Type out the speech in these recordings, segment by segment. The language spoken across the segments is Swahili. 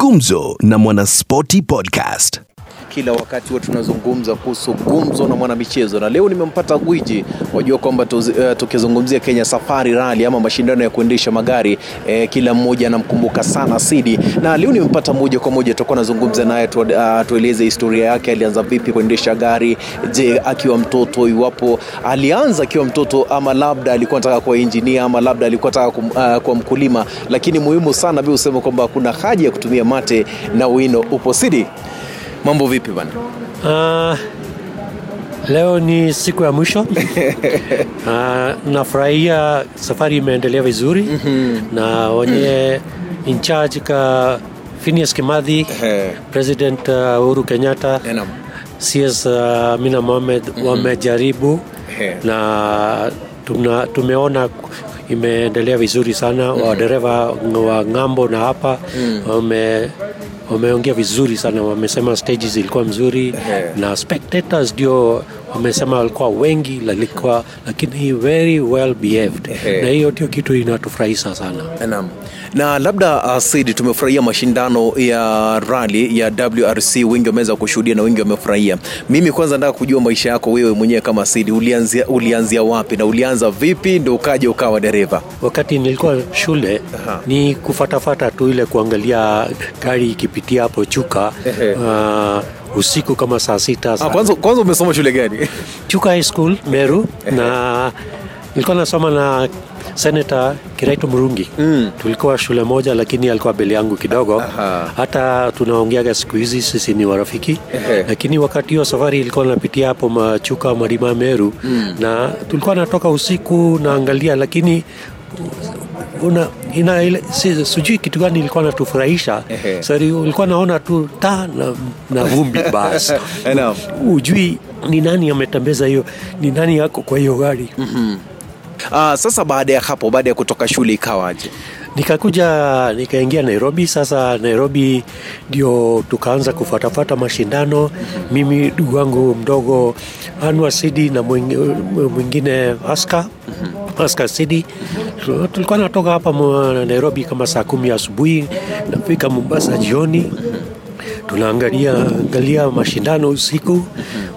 Gumzo na Mwanaspoti Podcast. Kila wakati huwa tunazungumza kuhusu gumzo na mwanamichezo, na leo nimempata gwiji. Wajua kwamba eh, tukizungumzia Kenya Safari Rally ama mashindano ya kuendesha magari eh, kila mmoja anamkumbuka sana Sidi, na leo nimempata moja kwa moja, tutakuwa nazungumza naye tu, uh, tueleze historia yake, alianza vipi kuendesha gari, je, akiwa mtoto, iwapo alianza akiwa mtoto ama labda alikuwa anataka kuwa engineer ama labda alikuwa anataka uh, kuwa mkulima, lakini muhimu sana bi useme kwamba kuna haja ya kutumia mate na wino. Upo Sidi? Mambo vipi bana? Uh, leo ni siku ya mwisho. uh, nafurahia safari imeendelea vizuri. Na wenye in charge ka Phineas Kimathi, Ehe. President uh, Uhuru Kenyatta, Naam. CS uh, Mina Mohamed wamejaribu. Na tuna, tumeona imeendelea vizuri sana. Wadereva wa ng'ambo na hapa wame wameongea vizuri sana wamesema stages zilikuwa mzuri yeah. na spectators ndio wamesema walikuwa wengi lalikuwa, lakini very well behaved yeah. na hiyo ndio kitu inatufurahisha sana Naam. Na labda uh, Said, tumefurahia mashindano ya rali ya WRC, wengi wameweza kushuhudia na wengi wamefurahia. Mimi kwanza nataka kujua maisha yako wewe mwenyewe kama Said, ulianzia, ulianzia wapi na ulianza vipi ndio ukaja ukawa dereva? wakati nilikuwa shule Aha. ni kufatafata tu ile kuangalia gari ikipitia hapo Chuka uh, usiku kama saa sita Ah, saa kwanza, kwanza umesoma shule gani? Chuka High School Meru na nilikuwa nasoma na Senator Kiraitu Murungi Mm. tulikuwa shule moja lakini alikuwa bele yangu kidogo. Aha. hata tunaongeaga siku hizi sisi ni warafiki. Ehe. lakini wakati hiyo safari ilikuwa napitia hapo machuka marima Meru. Na tulikuwa natoka usiku naangalia lakini una ina ile si, sijui kitu gani ilikuwa natufurahisha sari ulikuwa naona tu ta na, na vumbi basi. Ujui ni nani ametembeza hiyo ni nani yako kwa hiyo gari Ah, sasa baada ya hapo, baada ya kutoka shule ikawaje? nikakuja nikaingia Nairobi. Sasa Nairobi ndio tukaanza kufuatafuata mashindano, mimi ndugu wangu mdogo Anwar Sidi na mwing- mwingine Aska Aska Sidi. Tulikuwa natoka hapa Nairobi kama saa kumi asubuhi, nafika Mombasa jioni tunaangalia angalia mashindano usiku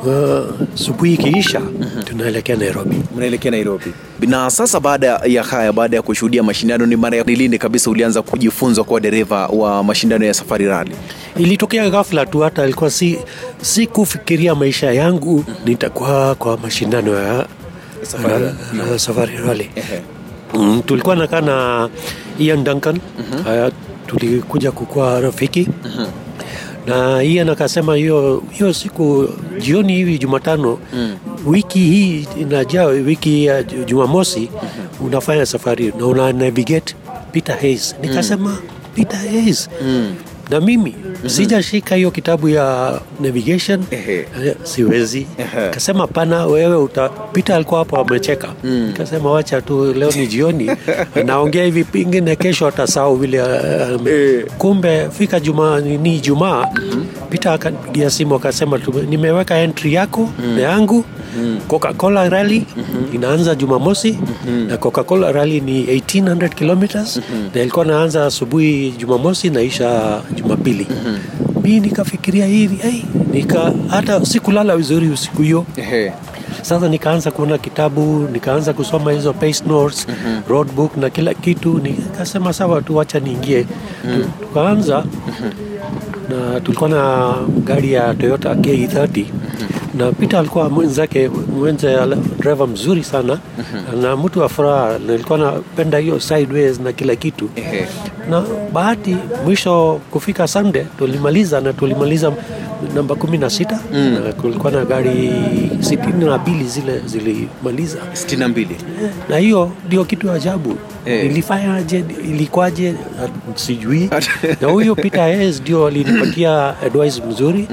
uh, asubuhi ikiisha tunaelekea Nairobi. Mnaelekea Nairobi. Na sasa baada ya haya, baada ya kushuhudia mashindano, ni mara ya lini kabisa ulianza kujifunza kuwa dereva wa mashindano ya safari rally? ilitokea ghafla tu, hata ilikuwa si, si kufikiria maisha yangu nitakuwa kwa mashindano ya Safari. uh, safari rally. Mm, tulikuwa nakaa na Ian Duncan uh, tulikuja kukuwa rafiki na Ian akasema hiyo hiyo siku jioni hivi Jumatano wiki hii inajaa wiki ya Ju- Jumamosi unafanya safari na una navigate Peter Hayes. Nikasema Peter Hayes na mimi sijashika hiyo kitabu ya navigation. Ehe. Eh, siwezi. Ehe. kasema pana wewe utapita alikuwa hapo amecheka. Kasema wacha tu leo ni jioni. Naongea hivi pingine kesho atasahau vile um, kumbe fika juma ni Jumaa Peter akanipigia simu akasema nimeweka entry yako na yangu Coca-Cola rally inaanza Jumamosi na Coca-Cola rally ni 1800 kilometers na ilikuwa naanza asubuhi Jumamosi naisha Jumapili. Mi nikafikiria hivi hey, nika hata sikulala vizuri usiku hiyo. Sasa nikaanza kuona kitabu nikaanza kusoma hizo pace notes road book na kila kitu. Nikasema sawa tu wacha niingie. Tu- tukaanza na tulikuwa na gari ya Toyota K30 na Peter alikuwa mwenzake mwenze driver mzuri sana. Na mtu wa furaha na nilikuwa napenda hiyo sideways na kila kitu. Na bahati mwisho kufika Sunday tulimaliza na tulimaliza namba kumi na sita. Na kulikuwa na gari sitini na mbili zile zilimaliza. sitini na mbili. na hiyo ndio kitu ajabu. Eh. ilifanyaje ilikwaje ah, sijui. Na huyo Peter Hayes ndio alinipatia advice mzuri.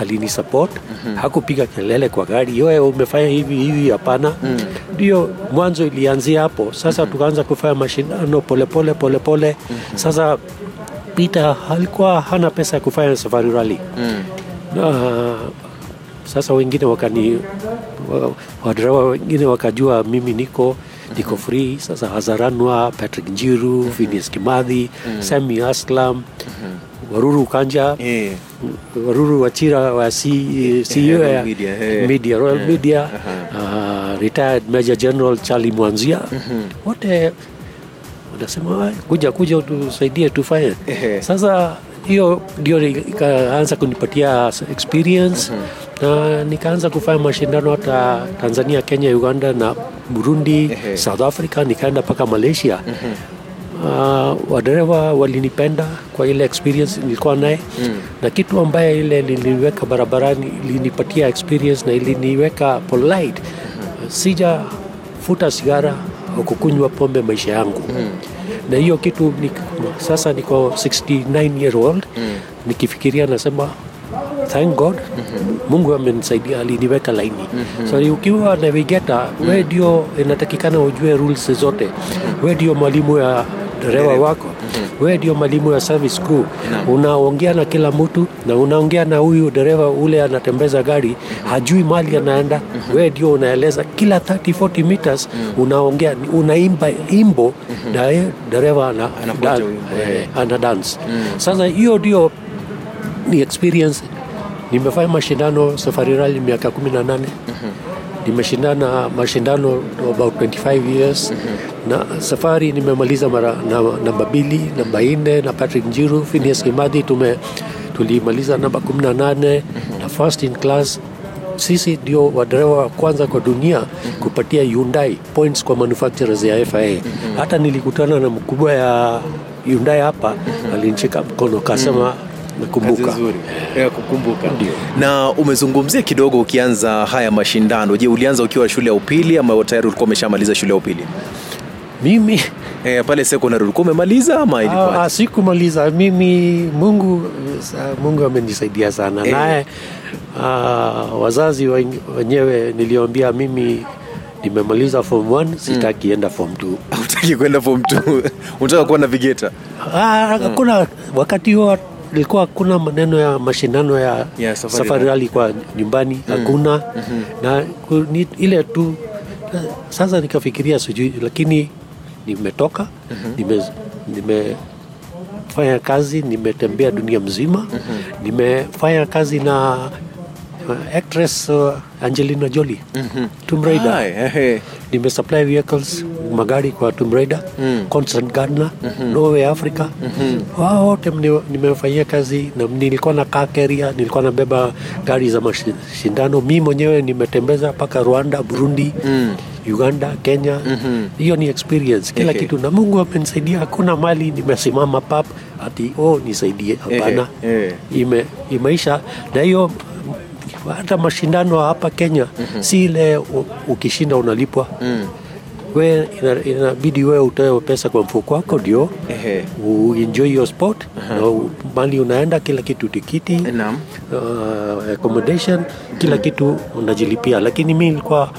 Alinisupport. Hakupiga kelele kwa gari. Wewe umefanya hivi hivi hapana. Ndio mwanzo ilianzia hapo. Sasa tukaanza kufanya mashindano polepole polepole sasa Peter alikuwa hana pesa ya kufanya safari rally na sasa wengine wakani wadrawa wengine wakajua mimi niko niko free. Sasa Hazaranwa, Patrick Njiru, Phineas Kimathi, Sami Aslam Waruru Kanja yeah. Waruru Wachira wa CEO Royal ya Media. Media, Royal Eh, Media aha. uh, retired Major General Charlie Mwanzia. Wote wanasema "Ah, kuja kuja tusaidie tufanye. Sasa hiyo ndio ikaanza kunipatia experience na nikaanza kufanya mashindano hata Tanzania, Kenya, Uganda na Burundi, Ehe. South Africa, nikaenda mpaka Malaysia. Uh, wadereva walinipenda kwa ile experience nilikuwa naye. Na kitu ambaye ile liliniweka barabarani ilinipatia experience na iliniweka polite. Sija futa sigara au kukunywa pombe maisha yangu na hiyo kitu ni, sasa niko 69 year old. Nikifikiria nasema thank god mungu amenisaidia aliniweka laini. So ukiwa navigator we ndio inatakikana ujue rules zote. We ndio mwalimu ya dereva wako. We ndio mwalimu ya service kuu unaongea na kila mtu na unaongea na huyu dereva ule anatembeza gari hajui mali anaenda. We ndio unaeleza kila 30 40 meters unaongea unaimba imbo na dereva ana, dan- eh, ana dance. Sasa hiyo ndio ni experience. Nimefanya mashindano safari rali miaka 18 nimeshindana mashindano about 25 years na safari nimemaliza mara na, namba mbili namba nne na patrick njiru phineas kimadhi tume tulimaliza namba 18 na first in class. Sisi ndio wadereva wa kwanza kwa dunia kupatia Hyundai points kwa manufacturers ya FIA. Hata nilikutana na mkubwa ya Hyundai hapa, alinishika mkono kasema nakumbuka. kukumbuka. Na umezungumzia kidogo ukianza haya mashindano. Je ulianza ukiwa shule ya upili ama tayari ulikuwa umeshamaliza shule ya upili Mimi? E, pale sekondari ulikuwa umemaliza ama ilikuwa Ah, sikumaliza. Mimi Mungu Mungu amenisaidia sana. E. naye ah, wazazi wenyewe niliambia mimi nimemaliza form 1 sitaki enda form 2 utaki kwenda form 2 unataka kuwa navigator Ah, mm. wakati huo ilikuwa hakuna maneno ya mashindano ya, yeah, safari rali kwa nyumbani hakuna. Na ku- ni, ile tu sasa nikafikiria sijui lakini nimetoka nime, nimefanya kazi nimetembea dunia mzima. Nimefanya kazi na uh, actress uh, Angelina Jolie Tomb Raider. Hai, ehe. nimesupply vehicles magari kwa Tomb Raider Mm. Constant Gardner Norway Africa. Wao wote nimefanyia kazi na nilikuwa na car carrier nilikuwa nabeba gari za mashindano. Mi mwenyewe nimetembeza mpaka Rwanda Burundi. Mm. Uganda Kenya. Hiyo ni experience. Kila okay. kitu. Na Mungu amenisaidia. Hakuna mali nimesimama pap ati oh nisaidie. Hapana. Ehe. ime, imeisha. Na hiyo hata mashindano hapa Kenya si ile ukishinda unalipwa. Mm. we ina- inabidi wewe utoe pesa kwa mfuko wako ndio uenjoy your sport. Na u- mali unaenda kila kitu tikiti uh, accommodation kila kitu unajilipia. Lakini mi ilikuwa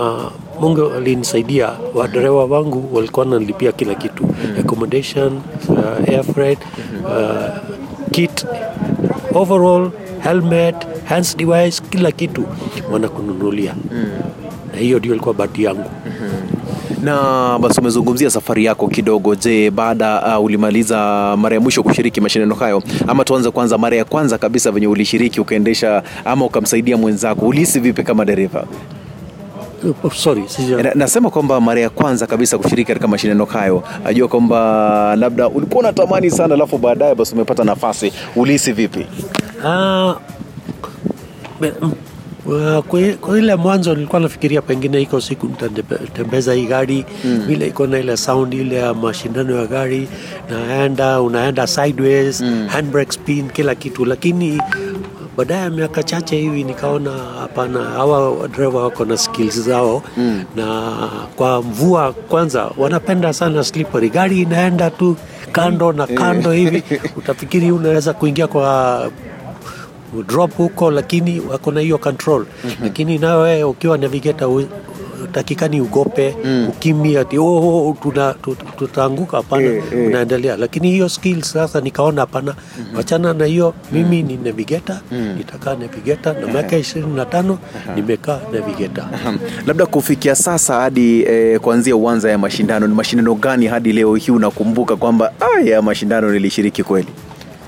uh, mungu alinisaidia wadereva wangu walikuwa wananilipia kila kitu. Accommodation uh, air freight uh, kit overall helmet hands device kila kitu wanakununulia. Na hiyo ndio ilikuwa bahati yangu. Na basi umezungumzia safari yako kidogo. Je baada uh, ulimaliza mara ya mwisho kushiriki mashindano hayo ama tuanze kwanza mara ya kwanza kabisa venye ulishiriki ukaendesha ama ukamsaidia mwenzako ulihisi vipi kama dereva sorry sija- Na, nasema kwamba mara ya kwanza kabisa kushiriki katika mashindano hayo najua kwamba labda ulikuwa unatamani sana alafu baadaye basi umepata nafasi. Ulihisi vipi? Ah, kwa ile mwanzo nilikuwa nafikiria pengine iko siku nitatembeza hii gari vile iko na ile sound ile ya mashindano ya gari naenda unaenda sideways handbrake spin kila kitu. Lakini baadaye ya miaka chache hivi nikaona hapana hawa dereva wako na skills zao na kwa mvua kwanza wanapenda sana slippery. Gari inaenda tu kando na kando hivi. Utafikiri unaweza kuingia kwa drop huko lakini wako na hiyo control. Lakini nawe ukiwa navigator u- takikani ugope ukimya ati oh, oh, tuna- tutaanguka. Hapana Eh, eh. unaendelea. Lakini hiyo skill sasa nikaona hapana. Wachana na hiyo mimi ni navigator nitakaa navigeta na miaka ishirini na tano nimekaa navigeta labda kufikia sasa hadi eh, kuanzia uwanza ya mashindano ni mashindano gani hadi leo hii unakumbuka kwamba aya ya mashindano nilishiriki kweli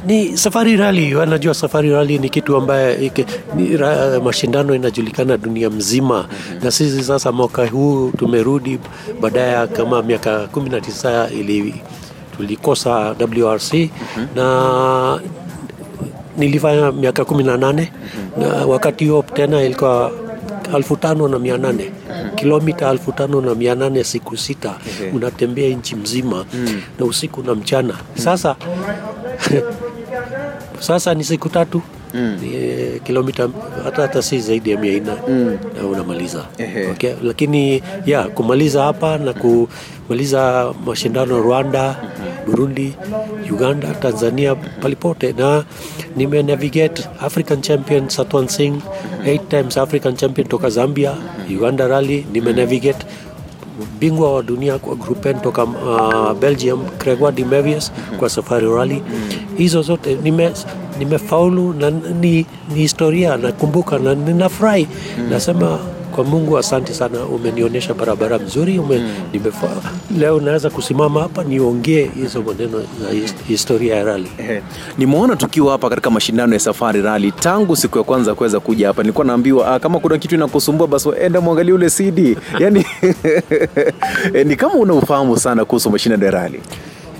ni safari rali wanajua safari rali ni kitu ambaye ni ra, mashindano inajulikana dunia mzima. Mm-hmm. na sisi sasa mwaka huu tumerudi baadaye kama miaka kumi na tisa ili tulikosa WRC mm-hmm. na nilifanya miaka kumi na nane. Na wakati huo tena ilikuwa elfu tano na mia nane. Kilomita elfu tano na mia nane siku sita. Unatembea nchi mzima. Na usiku na mchana. Sasa sasa ni siku tatu mm. e, kilomita hata hata si zaidi ya mia nne mm. na unamaliza okay? lakini ya kumaliza hapa na kumaliza mashindano Rwanda Burundi Uganda Tanzania palipote na nime navigate African champion Satwan Singh eight times African champion toka Zambia Uganda rally nime navigate bingwa wa dunia kwa grupen toka uh, Belgium Gregoire de Mevius kwa Safari Rally. Hizo zote nime nimefaulu na ni, ni historia nakumbuka na ninafurahi nasema kwa Mungu asante sana, umenionyesha barabara mzuri ume, nimefa, leo naweza kusimama hapa niongee hizo maneno za historia ya rali. Nimeona tukiwa hapa katika mashindano ya Safari Rali tangu siku ya kwanza kuweza kuja hapa, nilikuwa naambiwa ah, kama kuna kitu inakusumbua basi enda mwangalie ule CD. Yani eh, ni kama una ufahamu sana kuhusu mashindano ya rally.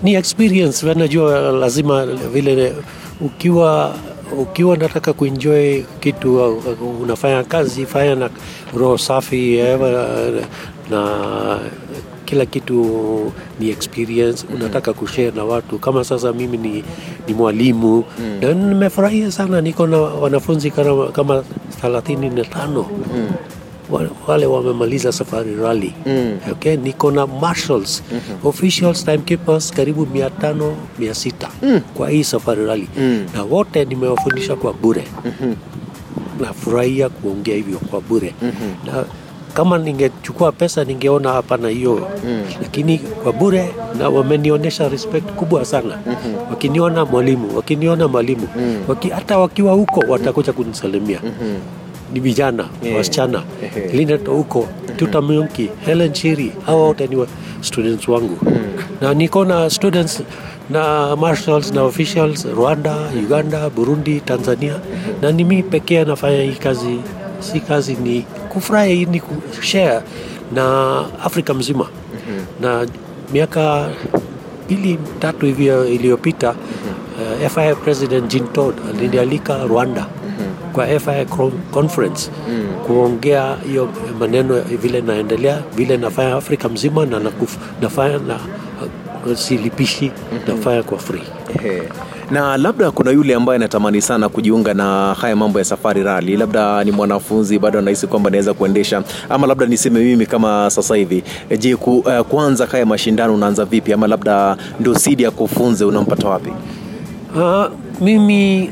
Ni experience najua lazima vile ukiwa ukiwa nataka kuenjoy kitu unafanya kazi fanya na roho safi eh, na kila kitu ni experience unataka kushare na watu. Kama sasa mimi ni, ni mwalimu na nimefurahia sana. Niko na wanafunzi kama, kama thelathini na tano. Wa- wale wamemaliza safari rally mm. okay, niko na marshals mm-hmm. officials timekeepers karibu mia tano mia sita mm. kwa hii safari rally mm. na wote nimewafundisha kwa bure mm-hmm. nafurahia kuongea hivyo kwa bure mm-hmm. na kama ningechukua pesa ningeona hapa na hiyo mm. lakini kwa bure na wamenionyesha respect kubwa sana mm-hmm. wakiniona mwalimu wakiniona mwalimu mm. Waki, hata wakiwa huko watakuja kunisalimia mm-hmm ni vijana Yeah. wasichana. Ehe. Linet huko Tuta Myunki Helen Chiri hawa wote ni students wangu. Na niko na students na marshals na officials Rwanda Uganda Burundi Tanzania. Na ni mimi pekee nafanya hii kazi si kazi ni kufurahi ni kushare na Afrika mzima. Na miaka mbili tatu hivi iliyopita uh, FIA President Jean Todt alinialika Rwanda kwa FI conference mm. kuongea hiyo maneno vile naendelea vile nafanya Afrika mzima na nafanya na uh, silipishi nafanya kwa free. Ehe. Na labda kuna yule ambaye anatamani sana kujiunga na haya mambo ya Safari rali labda ni mwanafunzi bado anahisi kwamba anaweza kuendesha, ama labda niseme mimi kama sasa hivi, je, ku, uh, kwanza haya mashindano unaanza vipi, ama labda ndio sidi ya kufunze unampata wapi? Uh, mimi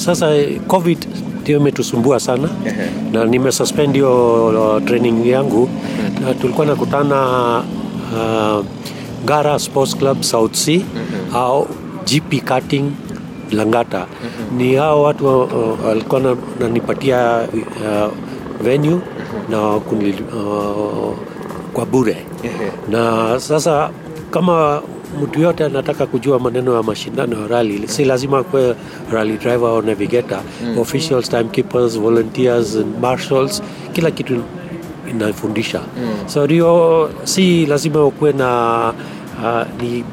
sasa eh, covid ndio imetusumbua sana. Na nimesuspend hiyo uh, training yangu. Na tulikuwa nakutana uh, Gara Sports Club South Sea au GP Cutting Langata. Ni hao watu walikuwa uh, nanipatia uh, venue na kunil, uh, kwa bure. Na sasa kama mtu yote anataka kujua maneno ya mashindano ya rally. Si lazima kuwe rally driver au navigator. Officials timekeepers volunteers and marshals kila kitu inafundisha. So ndio si lazima ukuwe na uh, ni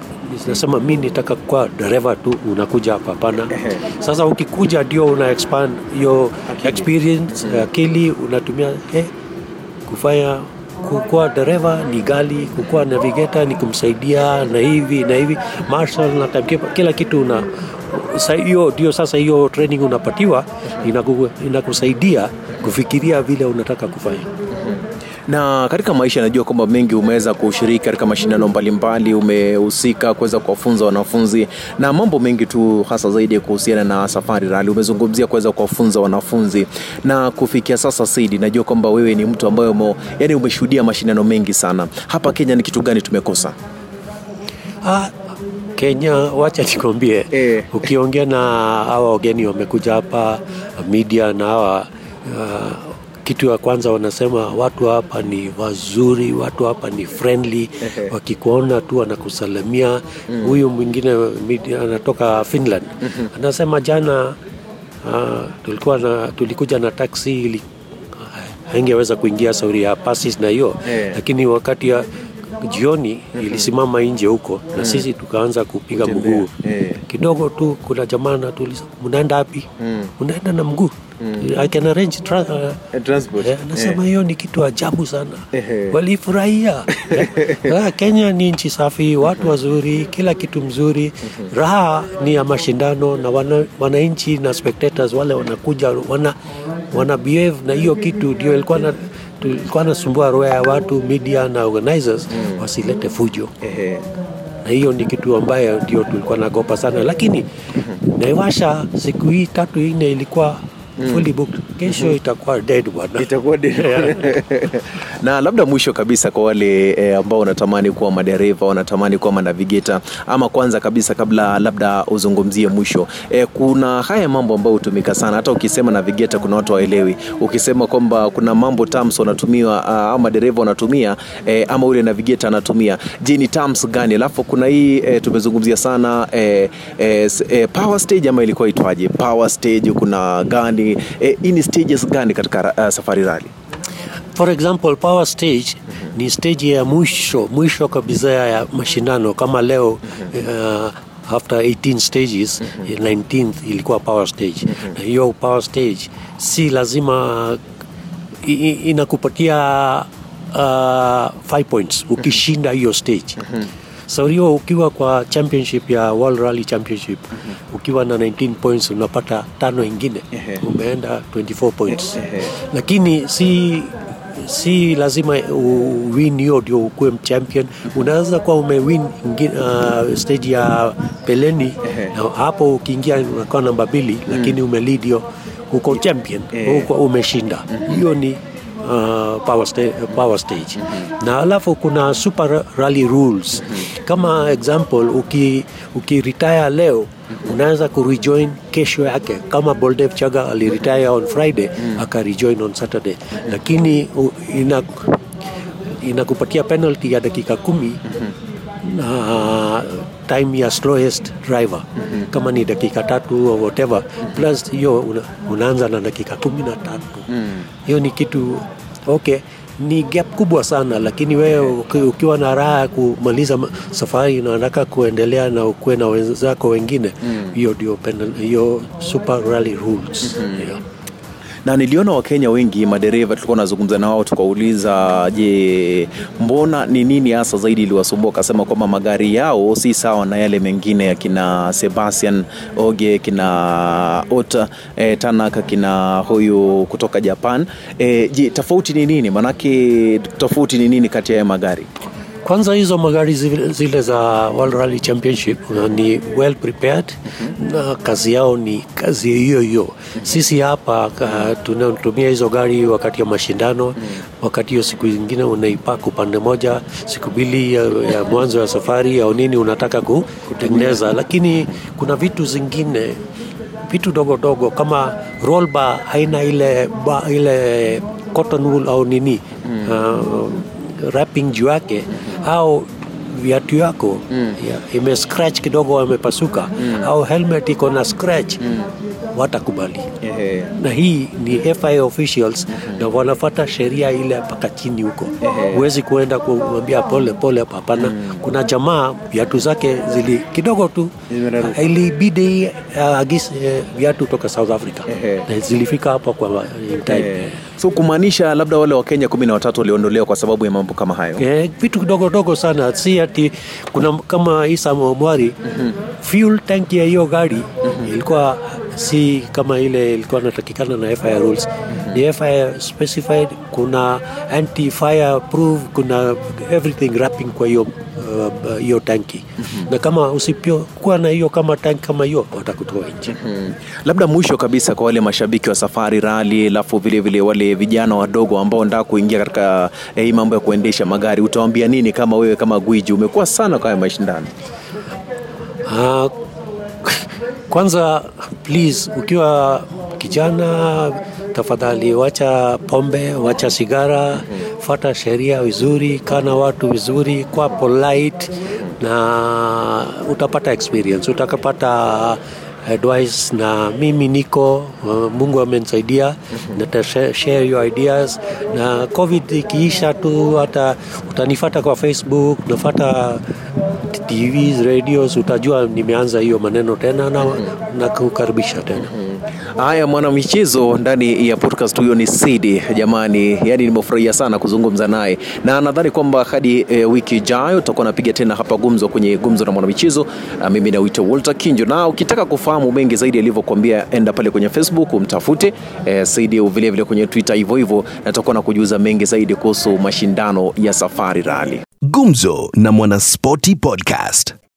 nasema mi nitaka kuwa dereva tu unakuja hapa hapana. Sasa ukikuja ndio una expand hiyo experience akili unatumia eh, kufanya kukuwa dereva ni gali, kukuwa navigeta ni kumsaidia na hivi na hivi, marshal na kila kitu una hiyo ndio sasa hiyo training unapatiwa inakusaidia kufikiria vile unataka kufanya. Na katika maisha najua kwamba mengi umeweza kushiriki katika mashindano mbalimbali, umehusika kuweza kuwafunza wanafunzi na mambo mengi tu, hasa zaidi kuhusiana na Safari Rally. Umezungumzia kuweza kuwafunza wanafunzi na kufikia sasa, Saidi, najua kwamba wewe ni mtu ambaye umo, yani umeshuhudia mashindano mengi sana. Hapa Kenya ni kitu gani tumekosa? Ah, Kenya, wacha nikwambie Eh. ukiongea na hawa wageni wamekuja hapa media na hawa uh, kitu ya kwanza wanasema watu hapa ni wazuri, watu hapa ni friendly, wakikuona tu wanakusalamia. Huyu mwingine anatoka Finland. Anasema jana uh, tulikuwa na, tulikuja na taxi ili haingeweza kuingia sauri ya pasis na hiyo. Eh. lakini wakati ya jioni ilisimama nje huko na sisi tukaanza kupiga mguu. Eh. kidogo tu kuna jamaa natuliza mnaenda wapi? Mnaenda na mguu. I can arrange uh, Eh, transport. Eh, anasema hiyo ni kitu ajabu sana. Walifurahia. Ah, Kenya ni nchi safi watu wazuri kila kitu mzuri. Raha ni ya mashindano na wana- wananchi na spectators wale wanakuja wana, wana behave na hiyo kitu ndio ilikuwa na tulikuwa nasumbua roho ya watu media na organizers wasilete fujo. Ehe. na hiyo ni kitu ambayo ndio tulikuwa nagopa sana. Lakini Naivasha siku hii tatu ine ilikuwa fully booked kesho itakuwa dead bwana. Itakuwa de- na labda mwisho kabisa kwa wale e, ambao wanatamani kuwa madereva wanatamani kuwa manavigeta ama kwanza kabisa kabla labda uzungumzie mwisho e, kuna haya mambo ambayo hutumika sana. Hata ukisema navigeta kuna watu waelewi ukisema kwamba kuna mambo terms wanatumiwa uh, ama dereva wanatumia e, ama ule navigeta anatumia. Je ni terms gani? Alafu kuna hii e, tumezungumzia sana e, e, e, power stage ama ilikuwa itwaje? Power stage kuna gani e, hii ni stages gani katika uh, safari rally for example power stage ni stage ya mwisho mwisho kabisa ya mashindano. Kama leo uh, after 18 stages 19th ilikuwa power stage. Na hiyo power stage si lazima inakupatia uh, 5 points ukishinda hiyo stage. so hiyo ukiwa kwa championship ya World Rally Championship ukiwa na 19 points unapata tano ingine. Ehe. umeenda 24 points. Ehe. lakini si si lazima uwin hiyo ndio ukuwe champion. Unaweza kuwa umewin uh, stage ya peleni. Na hapo ukiingia unakuwa namba mbili lakini umelead hiyo. Uko champion. Uko umeshinda. Hiyo ni uh, power, sta- power stage. Na alafu kuna super rally rules. Kama example uki, uki retire leo unaweza kurejoin kesho yake. Kama Boldev Chaga aliretire on Friday akarejoin on Saturday. Lakini inakupatia ina penalty ya dakika kumi na time ya slowest driver. Kama ni dakika tatu or whatever plus hiyo una, unaanza na dakika kumi na tatu. Hiyo ni kitu okay ni gap kubwa sana lakini wewe uki- ukiwa na raha kumaliza safari na unataka kuendelea na ukuwe na wenzako wengine hiyo ndio hiyo super rally rules. Yeah. Na niliona wakenya wengi madereva tulikuwa nazungumza na wao tukauliza je mbona ni nini hasa zaidi iliwasumbua? Akasema kwamba magari yao si sawa na yale mengine ya kina sebastian oge kina ota e, tanaka kina huyu kutoka japan. E, je tofauti ni nini? Maanake tofauti ni nini kati ya magari Kwanza hizo magari zile, zile za World Rally Championship uh, ni well prepared na kazi yao ni kazi hiyo hiyo. Sisi hapa uh, tunatumia hizo gari wakati ya mashindano, wakati hiyo siku zingine unaipak upande moja, siku mbili ya, ya mwanzo ya safari au nini unataka kutengeneza, lakini kuna vitu zingine vitu dogo dogo kama roll bar haina ile ba, ile cotton wool au nini. Uh, wrapping juu yake au viatu yako ya, ime scratch kidogo amepasuka au helmet iko na scratch watakubali. Yeah. na hii ni FIA officials na wanafata sheria ile mpaka chini huko. Huwezi kuenda kumwambia pole pole, hapana. Kuna jamaa viatu zake zili kidogo tu. Ilibidi uh, agis uh, viatu toka South Africa. Yeah. na zilifika hapa kwa in time. Eh, so kumaanisha labda wale wakenya kumi na watatu waliondolewa kwa sababu ya mambo kama hayo? Eh, vitu kidogo dogo sana, si ati kuna kama Isa Mwamwari fuel tank ya hiyo gari ilikuwa si kama ile ilikuwa inatakikana na FIA rules. Ni FIA specified, kuna anti fire proof, kuna everything wrapping kwa hiyo uh, hiyo tanki na kama usipokuwa na hiyo kama tanki kama hiyo watakutoa nje. Mm. labda mwisho kabisa kwa wale mashabiki wa safari rali alafu vile vile wale vijana wadogo ambao wanataka kuingia katika eh, hii mambo ya kuendesha magari utawaambia nini kama wewe kama gwiji umekuwa sana kwa haya mashindano uh, kwanza please ukiwa kijana tafadhali wacha pombe, wacha sigara, fata sheria vizuri, kana watu vizuri, kwa polite na utapata experience, utakapata advice na mimi niko uh, Mungu amenisaidia nata share- share your ideas. Na covid ikiisha tu hata utanifata kwa Facebook nafata TVs radios utajua nimeanza hiyo maneno tena na, na kukaribisha tena Haya, mwanamichezo ndani ya podcast huyo ni Sidi. Jamani, yani nimefurahia sana kuzungumza naye na nadhani kwamba hadi e, wiki ijayo tutakuwa napiga tena hapa gumzo kwenye gumzo na mwanamichezo. Ah, Mimi naitwa Walter Kinjo, na ukitaka kufahamu mengi zaidi alivyokuambia, enda pale kwenye Facebook umtafute e, Sidi, vile vile kwenye Twitter hivyo hivyo, na tutakuwa na kujuza mengi zaidi kuhusu mashindano ya Safari Rally. Gumzo na Mwanaspoti Podcast.